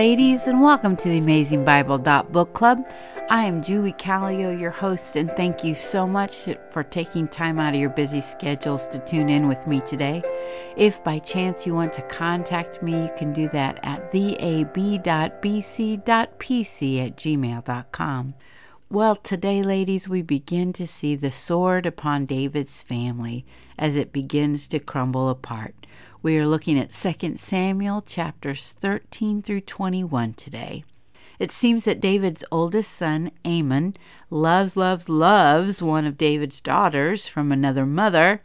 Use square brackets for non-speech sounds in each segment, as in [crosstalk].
Ladies, and welcome to the Amazing Bible Book Club. I am Julie Callio, your host, and thank you so much for taking time out of your busy schedules to tune in with me today. If by chance you want to contact me, you can do that at theab.bc.pc at gmail.com. Well, today, ladies, we begin to see the sword upon David's family as it begins to crumble apart. We are looking at 2 Samuel chapters 13 through 21 today. It seems that David's oldest son, Amnon, loves, loves, loves one of David's daughters from another mother.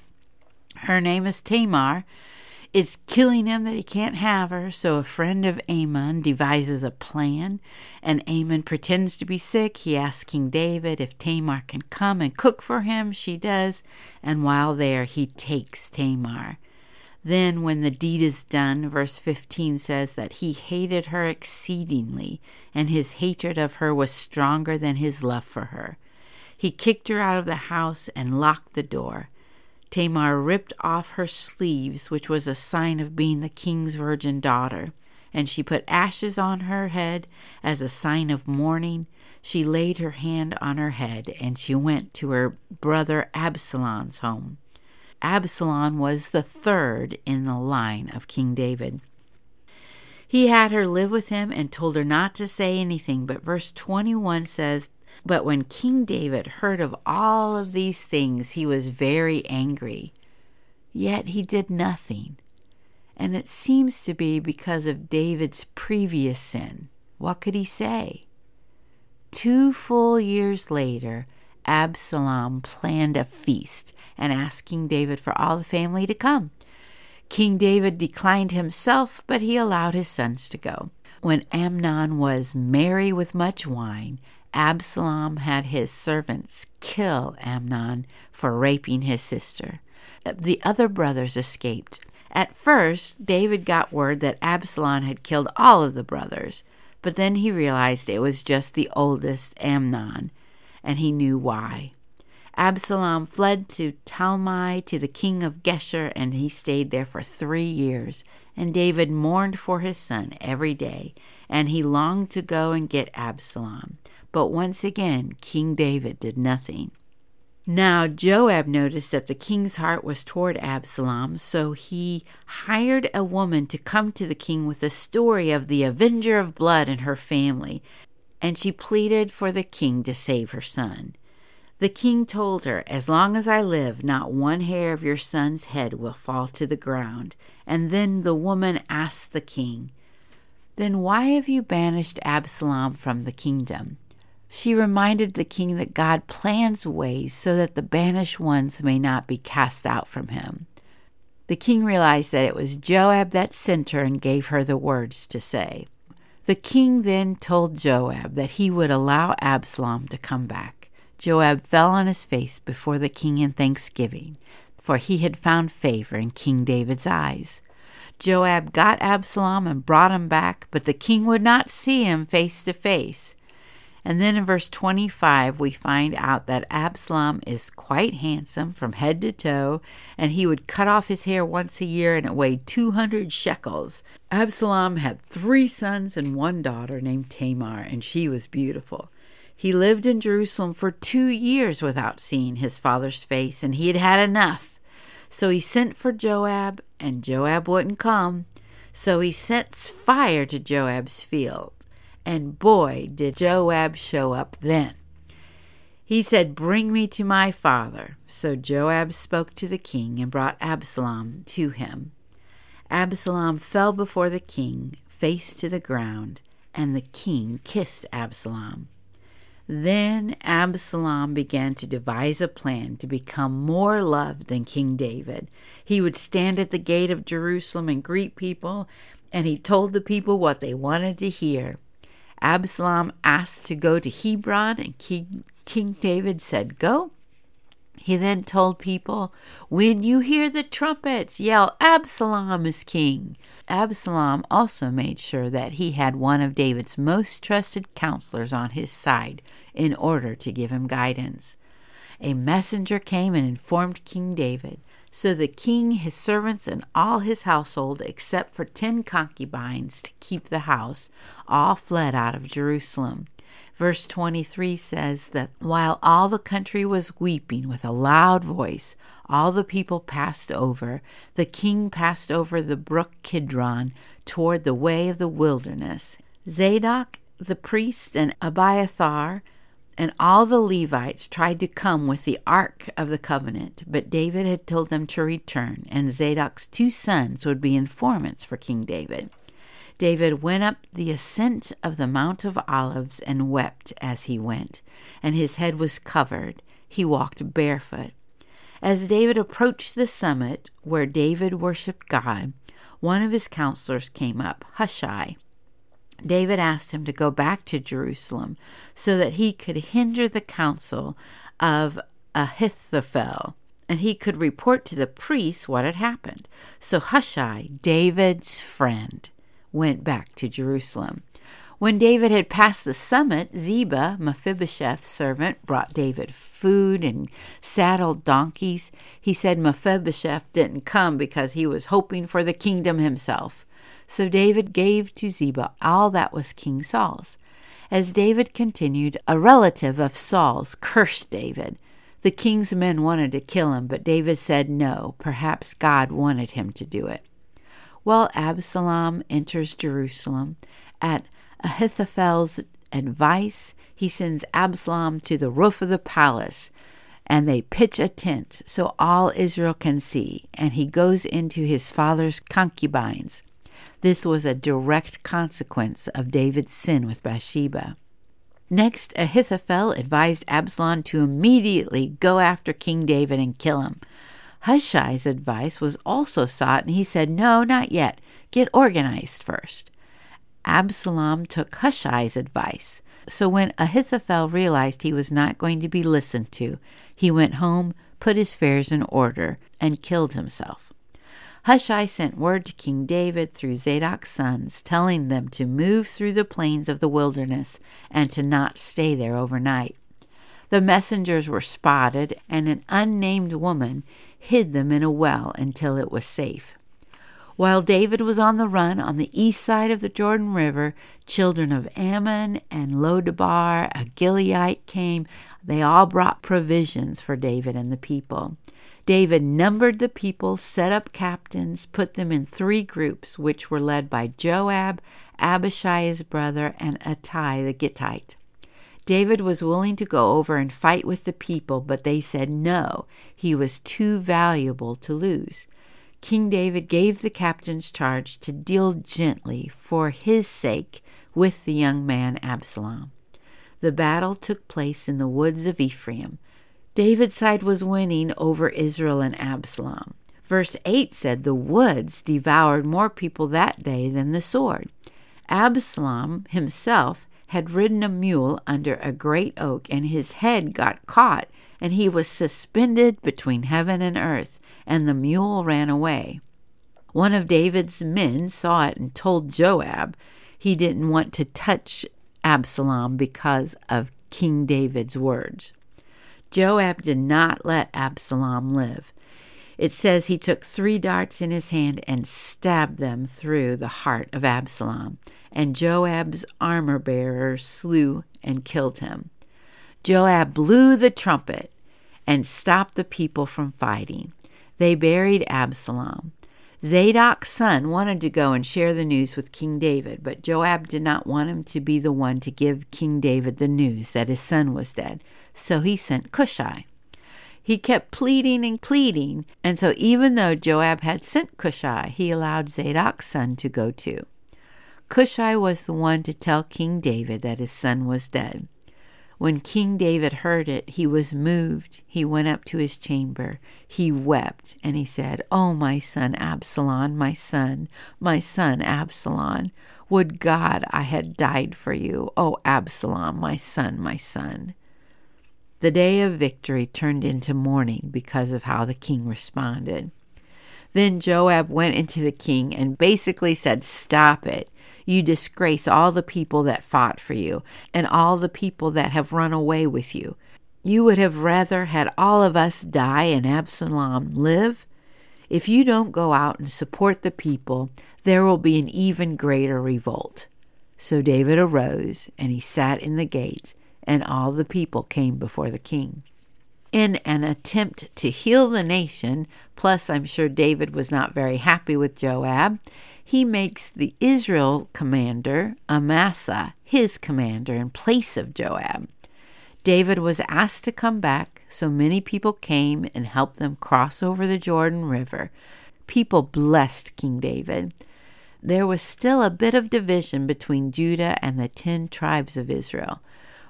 Her name is Tamar. It's killing him that he can't have her, so a friend of Amnon devises a plan, and Amnon pretends to be sick. He asks King David if Tamar can come and cook for him. She does, and while there, he takes Tamar. Then, when the deed is done, verse 15 says that he hated her exceedingly, and his hatred of her was stronger than his love for her. He kicked her out of the house and locked the door. Tamar ripped off her sleeves, which was a sign of being the king's virgin daughter, and she put ashes on her head as a sign of mourning. She laid her hand on her head, and she went to her brother Absalom's home. Absalom was the third in the line of King David. He had her live with him and told her not to say anything, but verse 21 says, But when King David heard of all of these things, he was very angry. Yet he did nothing. And it seems to be because of David's previous sin. What could he say? Two full years later, Absalom planned a feast and asked King David for all the family to come. King David declined himself, but he allowed his sons to go. When Amnon was merry with much wine, Absalom had his servants kill Amnon for raping his sister. The other brothers escaped. At first, David got word that Absalom had killed all of the brothers, but then he realized it was just the oldest, Amnon, and he knew why. Absalom fled to Talmai to the king of Geshur, and he stayed there for three years. And David mourned for his son every day, and he longed to go and get Absalom. But once again, King David did nothing. Now Joab noticed that the king's heart was toward Absalom, so he hired a woman to come to the king with a story of the avenger of blood and her family, and she pleaded for the king to save her son. The king told her, As long as I live, not one hair of your son's head will fall to the ground. And then the woman asked the king, Then why have you banished Absalom from the kingdom? She reminded the king that God plans ways so that the banished ones may not be cast out from him. The king realized that it was Joab that sent her and gave her the words to say. The king then told Joab that he would allow Absalom to come back. Joab fell on his face before the king in thanksgiving, for he had found favor in King David's eyes. Joab got Absalom and brought him back, but the king would not see him face to face. And then in verse 25, we find out that Absalom is quite handsome from head to toe, and he would cut off his hair once a year, and it weighed 200 shekels. Absalom had three sons and one daughter named Tamar, and she was beautiful. He lived in Jerusalem for two years without seeing his father's face, and he had had enough. So he sent for Joab, and Joab wouldn't come. So he sets fire to Joab's field. And boy, did Joab show up then. He said, Bring me to my father. So Joab spoke to the king and brought Absalom to him. Absalom fell before the king, face to the ground, and the king kissed Absalom. Then Absalom began to devise a plan to become more loved than King David. He would stand at the gate of Jerusalem and greet people, and he told the people what they wanted to hear. Absalom asked to go to Hebron, and King, King David said, Go. He then told people, When you hear the trumpets, yell, Absalom is king. Absalom also made sure that he had one of David's most trusted counselors on his side in order to give him guidance. A messenger came and informed King David So the king, his servants, and all his household, except for ten concubines to keep the house, all fled out of Jerusalem. Verse 23 says that while all the country was weeping with a loud voice, all the people passed over. The king passed over the brook Kidron toward the way of the wilderness. Zadok the priest and Abiathar and all the Levites tried to come with the ark of the covenant, but David had told them to return, and Zadok's two sons would be informants for King David. David went up the ascent of the Mount of Olives and wept as he went, and his head was covered. He walked barefoot. As David approached the summit where David worshipped God, one of his counselors came up, Hushai. David asked him to go back to Jerusalem so that he could hinder the counsel of Ahithophel and he could report to the priests what had happened. So Hushai, David's friend, went back to Jerusalem. When David had passed the summit, Ziba, Mephibosheth's servant, brought David food and saddled donkeys. He said Mephibosheth didn't come because he was hoping for the kingdom himself. So David gave to Ziba all that was King Saul's. As David continued, a relative of Saul's cursed David. The king's men wanted to kill him, but David said no, perhaps God wanted him to do it. Well, Absalom enters Jerusalem. At Ahithophel's advice, he sends Absalom to the roof of the palace, and they pitch a tent so all Israel can see, and he goes into his father's concubines. This was a direct consequence of David's sin with Bathsheba. Next, Ahithophel advised Absalom to immediately go after King David and kill him. Hushai's advice was also sought, and he said, No, not yet. Get organized first. Absalom took Hushai's advice. So when Ahithophel realized he was not going to be listened to, he went home, put his affairs in order, and killed himself. Hushai sent word to King David through Zadok's sons, telling them to move through the plains of the wilderness and to not stay there overnight. The messengers were spotted, and an unnamed woman hid them in a well until it was safe. While David was on the run on the east side of the Jordan River, children of Ammon and Lodebar, a Gileadite, came. They all brought provisions for David and the people. David numbered the people, set up captains, put them in three groups, which were led by Joab, Abishai his brother, and Ittai the Gittite. David was willing to go over and fight with the people, but they said no, he was too valuable to lose. King David gave the captains charge to deal gently for his sake with the young man Absalom. The battle took place in the woods of Ephraim. David's side was winning over Israel and Absalom. Verse 8 said, The woods devoured more people that day than the sword. Absalom himself had ridden a mule under a great oak, and his head got caught, and he was suspended between heaven and earth, and the mule ran away. One of David's men saw it and told Joab he didn't want to touch Absalom because of King David's words. Joab did not let Absalom live. It says he took three darts in his hand and stabbed them through the heart of Absalom, and Joab's armor bearer slew and killed him. Joab blew the trumpet and stopped the people from fighting. They buried Absalom. Zadok's son wanted to go and share the news with King David, but Joab did not want him to be the one to give King David the news that his son was dead so he sent Cushai. He kept pleading and pleading, and so even though Joab had sent Cushai, he allowed Zadok's son to go too. Cushai was the one to tell King David that his son was dead. When King David heard it, he was moved. He went up to his chamber. He wept, and he said, Oh, my son Absalom, my son, my son Absalom, would God I had died for you. Oh, Absalom, my son, my son. The day of victory turned into mourning because of how the king responded. Then Joab went into the king and basically said, Stop it. You disgrace all the people that fought for you and all the people that have run away with you. You would have rather had all of us die and Absalom live? If you don't go out and support the people, there will be an even greater revolt. So David arose, and he sat in the gate, and all the people came before the king. In an attempt to heal the nation, plus I'm sure David was not very happy with Joab, he makes the Israel commander, Amasa, his commander in place of Joab. David was asked to come back, so many people came and helped them cross over the Jordan River. People blessed King David. There was still a bit of division between Judah and the ten tribes of Israel.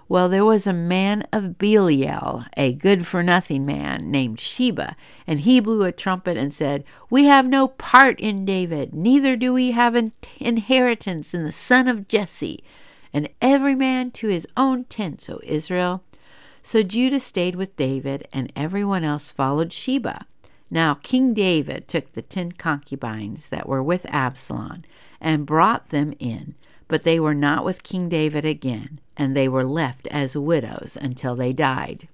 Well, there was a man of Belial, a good for nothing man named Sheba, and he blew a trumpet and said, We have no part in David, neither do we have an inheritance in the son of Jesse. And every man to his own tent, O Israel. So Judah stayed with David, and everyone else followed Sheba. Now King David took the ten concubines that were with Absalom and brought them in, but they were not with King David again, and they were left as widows until they died.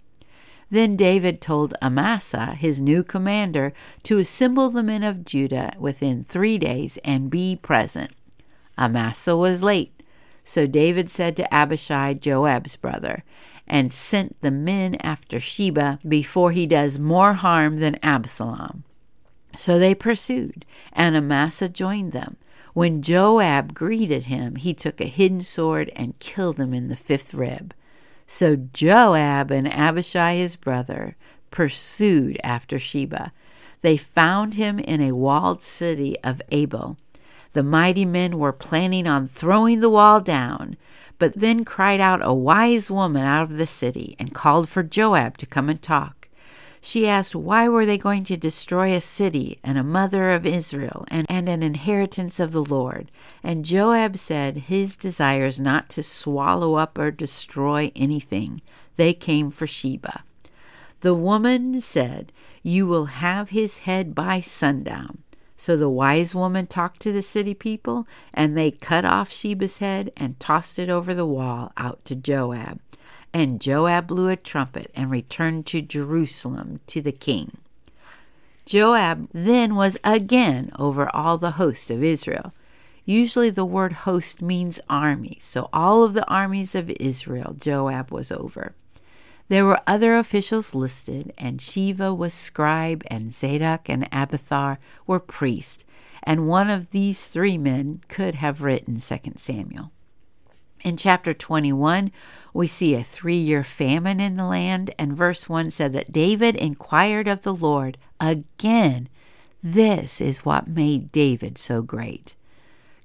Then David told Amasa, his new commander, to assemble the men of Judah within three days and be present. Amasa was late, so David said to Abishai, Joab's brother, and sent the men after Sheba before he does more harm than Absalom. So they pursued, and Amasa joined them. When Joab greeted him, he took a hidden sword and killed him in the fifth rib. So Joab and Abishai his brother pursued after Sheba. They found him in a walled city of Abel. The mighty men were planning on throwing the wall down, but then cried out a wise woman out of the city and called for Joab to come and talk. She asked why were they going to destroy a city and a mother of Israel and, and an inheritance of the Lord? And Joab said his desires not to swallow up or destroy anything. They came for Sheba. The woman said, You will have his head by sundown. So the wise woman talked to the city people, and they cut off Sheba's head and tossed it over the wall out to Joab. And Joab blew a trumpet and returned to Jerusalem to the king. Joab then was again over all the host of Israel. Usually the word host means army, so all of the armies of Israel Joab was over. There were other officials listed, and Sheva was scribe, and Zadok and Abiathar were priest, and one of these three men could have written 2 Samuel. In chapter 21, we see a three year famine in the land, and verse 1 said that David inquired of the Lord again. This is what made David so great.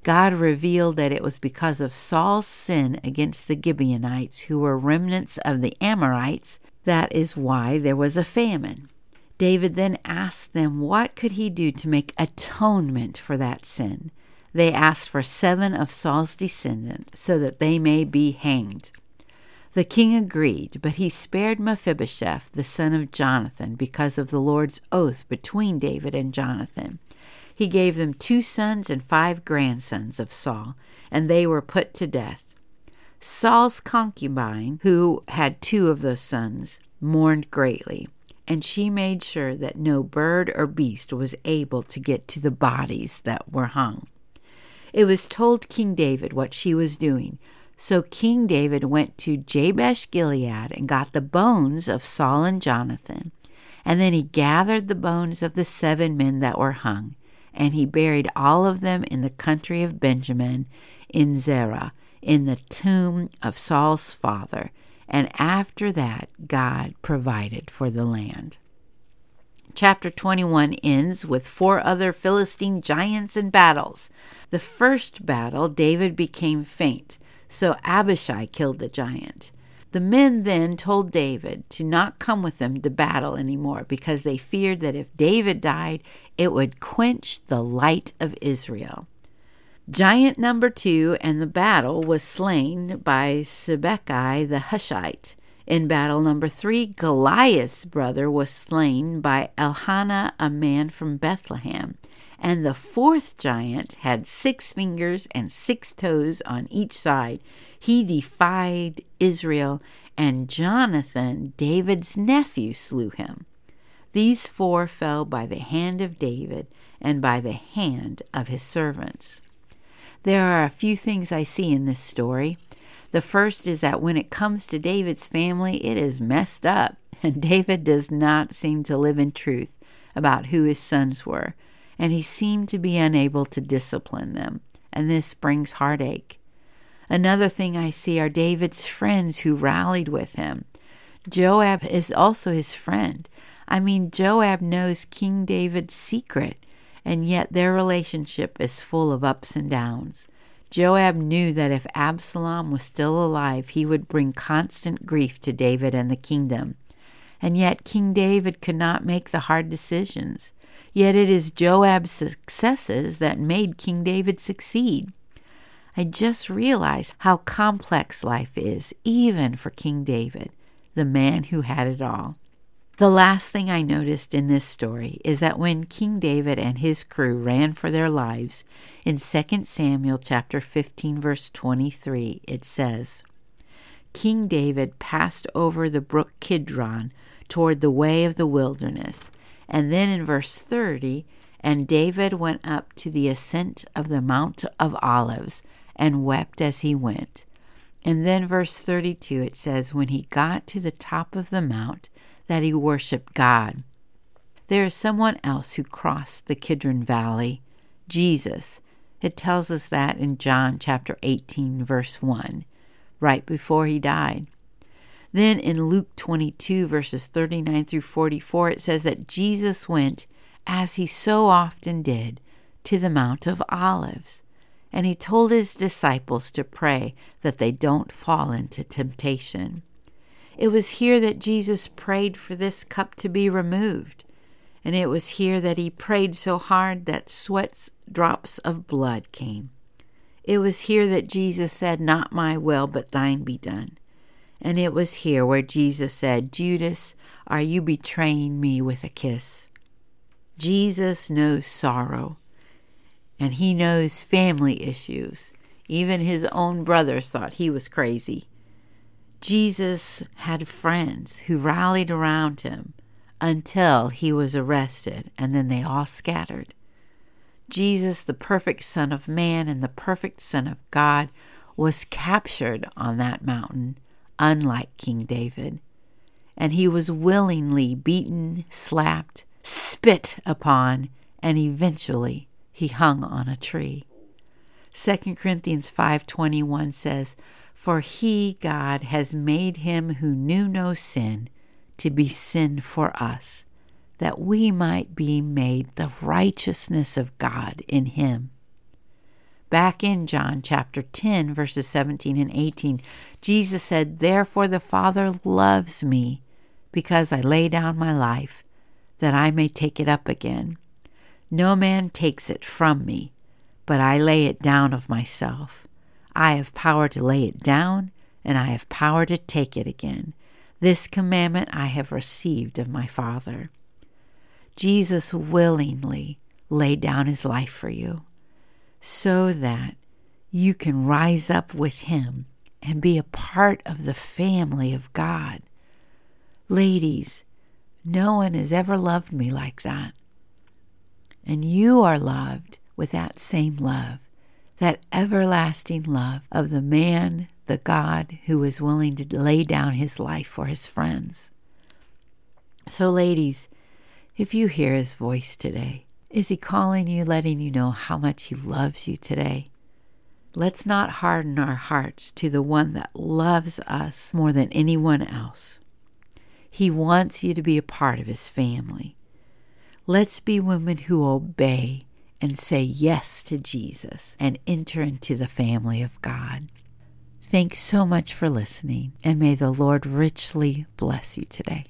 God revealed that it was because of Saul's sin against the Gibeonites, who were remnants of the Amorites. That is why there was a famine. David then asked them what could he do to make atonement for that sin. They asked for seven of Saul's descendants so that they may be hanged. The king agreed, but he spared Mephibosheth, the son of Jonathan, because of the Lord's oath between David and Jonathan. He gave them two sons and five grandsons of Saul, and they were put to death. Saul's concubine, who had two of those sons, mourned greatly, and she made sure that no bird or beast was able to get to the bodies that were hung. It was told King David what she was doing, so King David went to Jabesh Gilead and got the bones of Saul and Jonathan, and then he gathered the bones of the seven men that were hung and he buried all of them in the country of Benjamin in Zelah, in the tomb of Saul's father. And after that, God provided for the land. Chapter 21 ends with four other Philistine giants and battles. The first battle, David became faint, so Abishai killed the giant. The men then told David to not come with them to battle anymore because they feared that if David died, it would quench the light of Israel. Giant number two and the battle was slain by Sibbecai the Hushite. In battle number three, Goliath's brother was slain by Elkanah, a man from Bethlehem. And the fourth giant had six fingers and six toes on each side. He defied Israel, and Jonathan, David's nephew, slew him. These four fell by the hand of David and by the hand of his servants. There are a few things I see in this story. The first is that when it comes to David's family, it is messed up, [laughs] and David does not seem to live in truth about who his sons were, and he seemed to be unable to discipline them, and this brings heartache. Another thing I see are David's friends who rallied with him. Joab is also his friend. I mean, Joab knows King David's secret and yet their relationship is full of ups and downs. Joab knew that if Absalom was still alive, he would bring constant grief to David and the kingdom. And yet King David could not make the hard decisions. Yet it is Joab's successes that made King David succeed. I just realized how complex life is, even for King David, the man who had it all. The last thing I noticed in this story is that when King David and his crew ran for their lives, in 2 Samuel chapter 15 verse 23 it says, King David passed over the brook Kidron toward the way of the wilderness. And then in verse 30, and David went up to the ascent of the Mount of Olives and wept as he went. And then verse 32 it says, When he got to the top of the mount, that he worshiped God. There is someone else who crossed the Kidron Valley, Jesus. It tells us that in John chapter 18, verse 1, right before he died. Then in Luke 22, verses 39 through 44, it says that Jesus went, as he so often did, to the Mount of Olives. And he told his disciples to pray that they don't fall into temptation. It was here that Jesus prayed for this cup to be removed. And it was here that he prayed so hard that sweat drops of blood came. It was here that Jesus said, Not my will, but thine be done. And it was here where Jesus said, Judas, are you betraying me with a kiss? Jesus knows sorrow, and he knows family issues. Even his own brothers thought he was crazy. Jesus had friends who rallied around him until he was arrested, and then they all scattered. Jesus, the perfect Son of Man and the perfect Son of God, was captured on that mountain, unlike King David. And he was willingly beaten, slapped, spit upon, and eventually he hung on a tree. 2 Corinthians 5:21 says, for he, God, has made him who knew no sin to be sin for us, that we might be made the righteousness of God in him. Back in John chapter 10, verses 17 and 18, Jesus said, Therefore the Father loves me, because I lay down my life, that I may take it up again. No man takes it from me, but I lay it down of myself. I have power to lay it down, and I have power to take it again. This commandment I have received of my Father. Jesus willingly laid down his life for you so that you can rise up with him and be a part of the family of God. Ladies, no one has ever loved me like that. And you are loved with that same love that everlasting love of the man, the God who was willing to lay down his life for his friends. So, ladies, if you hear his voice today, is he calling you, letting you know how much he loves you today? Let's not harden our hearts to the one that loves us more than anyone else. He wants you to be a part of his family. Let's be women who obey and say yes to Jesus and enter into the family of God. Thanks so much for listening, and may the Lord richly bless you today.